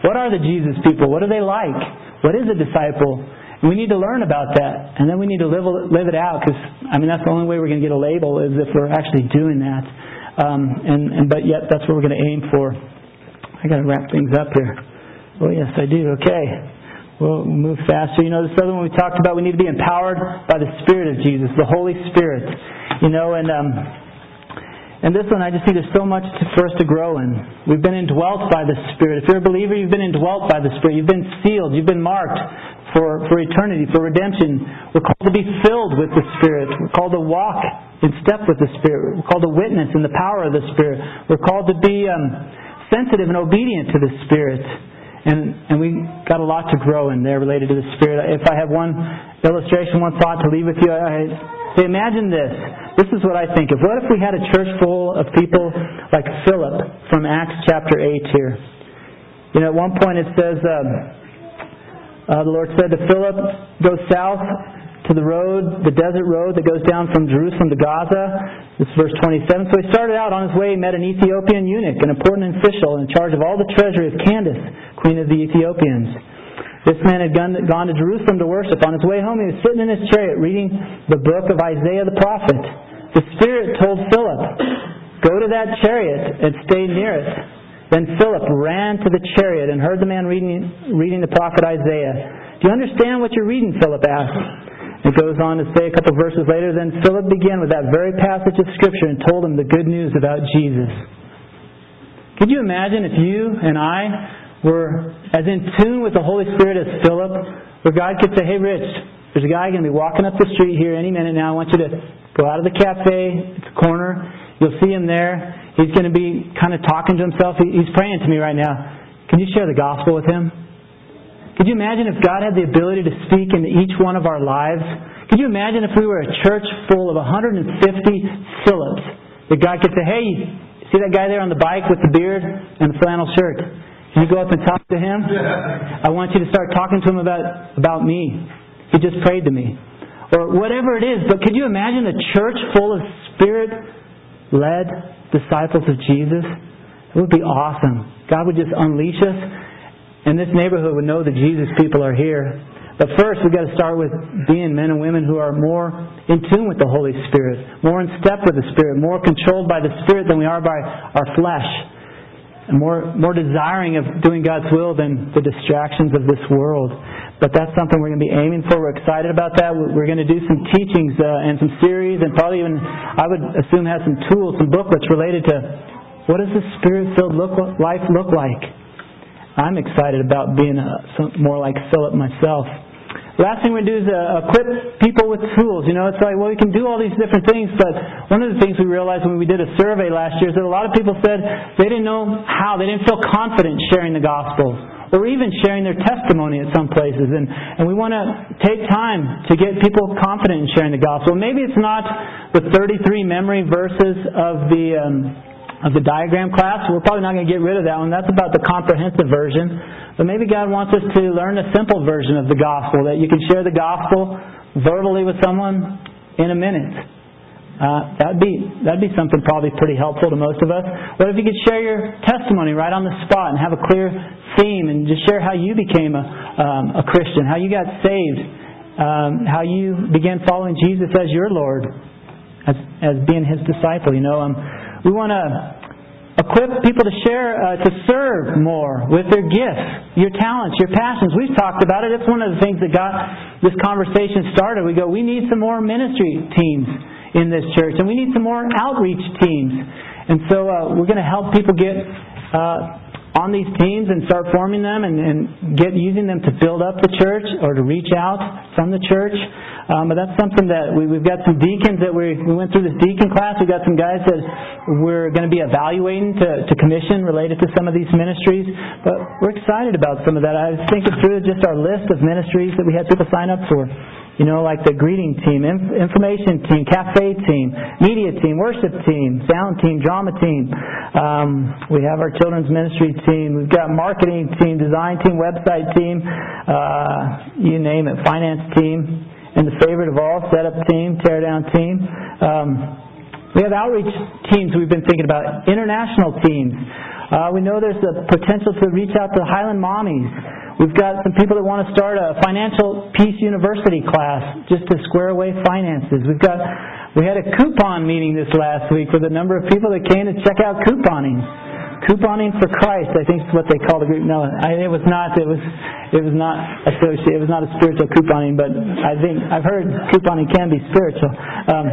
[SPEAKER 1] what are the Jesus people? What are they like? What is a disciple? We need to learn about that, and then we need to live live it out. Because I mean, that's the only way we're going to get a label is if we're actually doing that. Um, and, and but yet, that's what we're going to aim for. I got to wrap things up here. Oh yes, I do. Okay. We'll move faster. You know, this other one we talked about, we need to be empowered by the Spirit of Jesus, the Holy Spirit. You know, and um, and this one, I just see there's so much to, for us to grow in. We've been indwelt by the Spirit. If you're a believer, you've been indwelt by the Spirit. You've been sealed. You've been marked for, for eternity, for redemption. We're called to be filled with the Spirit. We're called to walk in step with the Spirit. We're called to witness in the power of the Spirit. We're called to be um, sensitive and obedient to the Spirit. And, and we got a lot to grow in there related to the Spirit. If I have one illustration, one thought to leave with you, I imagine this this is what I think of. What if we had a church full of people like Philip from Acts chapter 8 here? You know, at one point it says, um, uh, the Lord said to Philip, Go south to the road, the desert road that goes down from Jerusalem to Gaza. This is verse 27. So he started out on his way, he met an Ethiopian eunuch, an important official in charge of all the treasury of Candace, queen of the Ethiopians. This man had gone, to Jerusalem to worship. On his way home, he was sitting in his chariot reading the book of Isaiah the prophet. The Spirit told Philip, Go to that chariot and stay near it. Then Philip ran to the chariot and heard the man reading, reading the prophet Isaiah. Do you understand what you're reading? Philip asked. It goes on to say a couple verses later, then Philip began with that very passage of Scripture and told him the good news about Jesus. Could you imagine if you and I were as in tune with the Holy Spirit as Philip, where God could say, Hey, Rich, there's a guy going to be walking up the street here any minute now. I want you to go out of the cafe, it's a corner. You'll see him there. He's going to be kind of talking to himself. He's praying to me right now. Can you share the gospel with him? Could you imagine if God had the ability to speak into each one of our lives? Could you imagine if we were a church full of 150 Philips? That God could say, Hey, see that guy there on the bike with the beard and the flannel shirt? Can you go up and talk to him? I want you to start talking to him about, about me. He just prayed to me. Or whatever it is. But could you imagine a church full of spirit led disciples of Jesus? It would be awesome. God would just unleash us, and this neighborhood would know that Jesus people are here. But first, we've got to start with being men and women who are more in tune with the Holy Spirit, more in step with the Spirit, more controlled by the Spirit than we are by our flesh and more, more desiring of doing God's will than the distractions of this world. But that's something we're going to be aiming for. We're excited about that. We're going to do some teachings uh, and some series, and probably even, I would assume, have some tools, some booklets related to what does the spirit-filled look, life look like. I'm excited about being a, some, more like Philip myself. Last thing we do is uh, equip people with tools. You know, it's like, well, we can do all these different things, but one of the things we realized when we did a survey last year is that a lot of people said they didn't know how, they didn't feel confident sharing the gospel or even sharing their testimony at some places. And, and we want to take time to get people confident in sharing the gospel. Maybe it's not the 33 memory verses of the, um, of the diagram class. We're probably not going to get rid of that one. That's about the comprehensive version. But maybe God wants us to learn a simple version of the gospel, that you can share the gospel verbally with someone in a minute. Uh, that'd be that'd be something probably pretty helpful to most of us. What if you could share your testimony right on the spot and have a clear theme and just share how you became a um, a Christian, how you got saved, um, how you began following Jesus as your Lord, as as being His disciple. You know, um, we want to equip people to share, uh, to serve more with their gifts, your talents, your passions. We've talked about it. It's one of the things that got this conversation started. We go, we need some more ministry teams in this church, and we need some more outreach teams. And so uh, we're going to help people get uh, on these teams and start forming them and, and get using them to build up the church or to reach out from the church. Um, but that's something that we, we've got some deacons that we, we went through this deacon class. We've got some guys that we're going to be evaluating to, to commission related to some of these ministries. But we're excited about some of that. I was thinking through just our list of ministries that we had people sign up for. You know, like the greeting team, information team, cafe team, media team, worship team, sound team, drama team. Um, we have our children's ministry team. We've got marketing team, design team, website team, uh, you name it, finance team, and the favorite of all, setup team, tear down team. Um, we have outreach teams we've been thinking about, international teams. Uh, we know there's the potential to reach out to Highland mommies. We've got some people that want to start a financial peace university class just to square away finances. We've got we had a coupon meeting this last week with a number of people that came to check out couponing. Couponing for Christ, I think is what they call the group. No, I, it was not. It was it was not associated. It was not a spiritual couponing, but I think I've heard couponing can be spiritual. Um,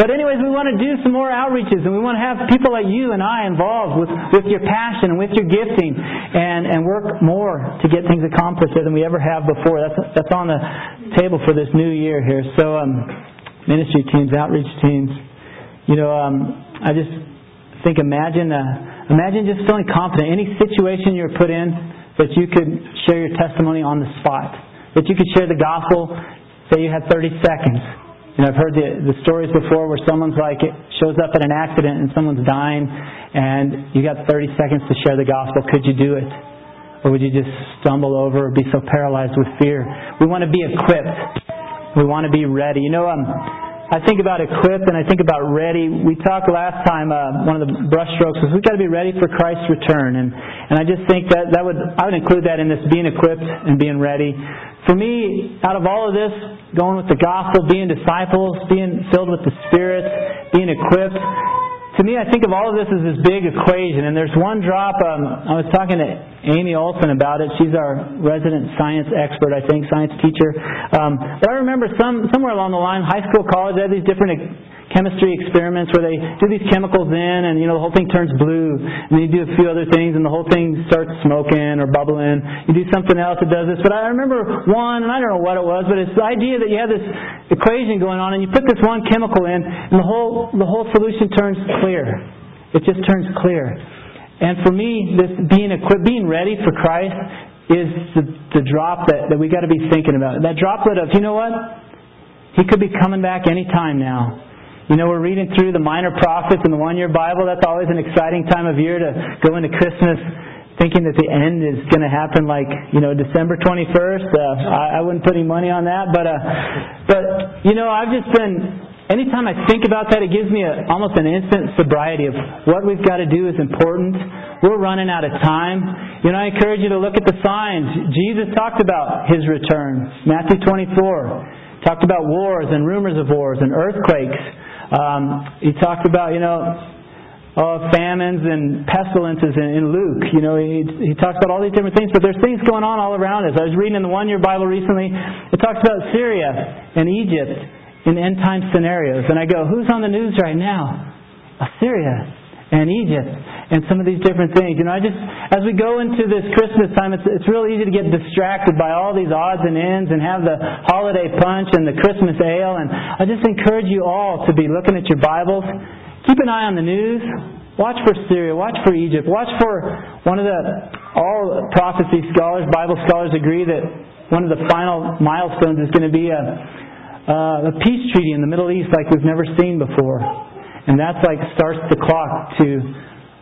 [SPEAKER 1] but anyways, we want to do some more outreaches, and we want to have people like you and I involved with with your passion and with your gifting, and and work more to get things accomplished than we ever have before. That's that's on the table for this new year here. So um, ministry teams, outreach teams. You know, um, I just think imagine. Uh, Imagine just feeling confident. Any situation you're put in, that you could share your testimony on the spot. That you could share the gospel, say you had 30 seconds. Know, I've heard the, the stories before where someone's like, shows up at an accident and someone's dying, and you got 30 seconds to share the gospel. Could you do it? Or would you just stumble over or be so paralyzed with fear? We want to be equipped. We want to be ready. You know, um, I think about equipped and I think about ready. We talked last time, uh, one of the brushstrokes was we've got to be ready for Christ's return. And, and I just think that, that would, I would include that in this being equipped and being ready. For me, out of all of this, going with the gospel, being disciples, being filled with the Spirit, being equipped, to me, I think of all of this as this big equation, and there's one drop. Um, I was talking to Amy Olson about it. She's our resident science expert, I think, science teacher. Um, but I remember some somewhere along the line, high school, college, they had these different chemistry experiments where they do these chemicals in and you know the whole thing turns blue and then you do a few other things and the whole thing starts smoking or bubbling you do something else that does this but I remember one and I don't know what it was but it's the idea that you have this equation going on and you put this one chemical in and the whole the whole solution turns clear it just turns clear and for me this being equipped being ready for Christ is the, the drop that, that we got to be thinking about that droplet of you know what he could be coming back any time now you know, we're reading through the minor prophets in the one year Bible. That's always an exciting time of year to go into Christmas thinking that the end is going to happen like, you know, December 21st. Uh, I, I wouldn't put any money on that. But, uh, but, you know, I've just been, anytime I think about that, it gives me a, almost an instant sobriety of what we've got to do is important. We're running out of time. You know, I encourage you to look at the signs. Jesus talked about His return. Matthew 24. Talked about wars and rumors of wars and earthquakes. Um, he talked about, you know, uh, famines and pestilences in, in Luke. You know, he, he talks about all these different things, but there's things going on all around us. I was reading in the one year Bible recently, it talks about Syria and Egypt in end time scenarios. And I go, who's on the news right now? Assyria and Egypt and some of these different things. You know, I just as we go into this Christmas time, it's it's real easy to get distracted by all these odds and ends and have the holiday punch and the Christmas ale. And I just encourage you all to be looking at your Bibles. Keep an eye on the news. Watch for Syria. Watch for Egypt. Watch for one of the all prophecy scholars, Bible scholars agree that one of the final milestones is going to be a, Uh, a peace treaty in the Middle East like we've never seen before. And that's like starts the clock to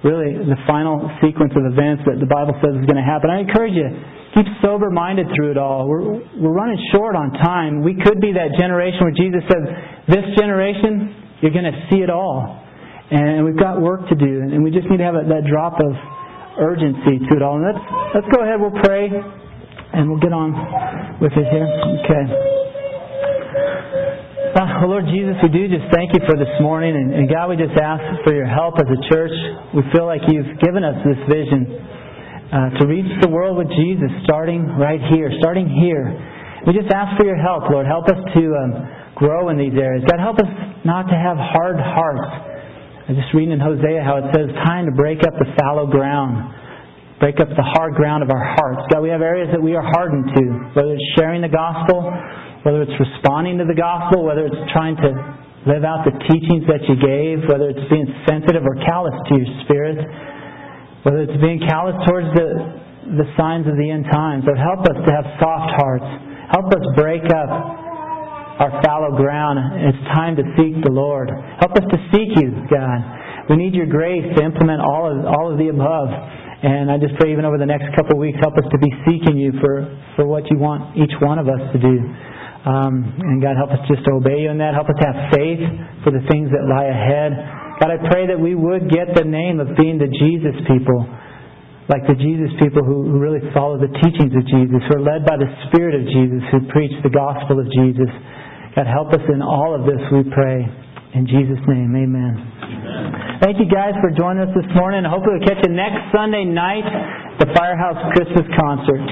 [SPEAKER 1] really the final sequence of events that the Bible says is going to happen. I encourage you, keep sober minded through it all. We're, we're running short on time. We could be that generation where Jesus says, This generation, you're going to see it all. And we've got work to do. And we just need to have that drop of urgency to it all. And let's, let's go ahead, we'll pray, and we'll get on with it here. Okay. Uh, Lord Jesus, we do just thank you for this morning. And, and God, we just ask for your help as a church. We feel like you've given us this vision uh, to reach the world with Jesus, starting right here, starting here. We just ask for your help, Lord. Help us to um, grow in these areas. God, help us not to have hard hearts. I just reading in Hosea how it says, time to break up the fallow ground break up the hard ground of our hearts. God, we have areas that we are hardened to, whether it's sharing the gospel, whether it's responding to the gospel, whether it's trying to live out the teachings that you gave, whether it's being sensitive or callous to your spirit, whether it's being callous towards the, the signs of the end times. Lord, help us to have soft hearts. Help us break up our fallow ground. It's time to seek the Lord. Help us to seek you, God. We need your grace to implement all of, all of the above. And I just pray even over the next couple of weeks, help us to be seeking you for, for what you want each one of us to do. Um, and God, help us just to obey you in that. Help us have faith for the things that lie ahead. God, I pray that we would get the name of being the Jesus people, like the Jesus people who, really follow the teachings of Jesus, who are led by the Spirit of Jesus, who preach the gospel of Jesus. God, help us in all of this, we pray. In Jesus' name, amen. amen. Thank you guys for joining us this morning. I hope we'll catch you next Sunday night, at the Firehouse Christmas concert.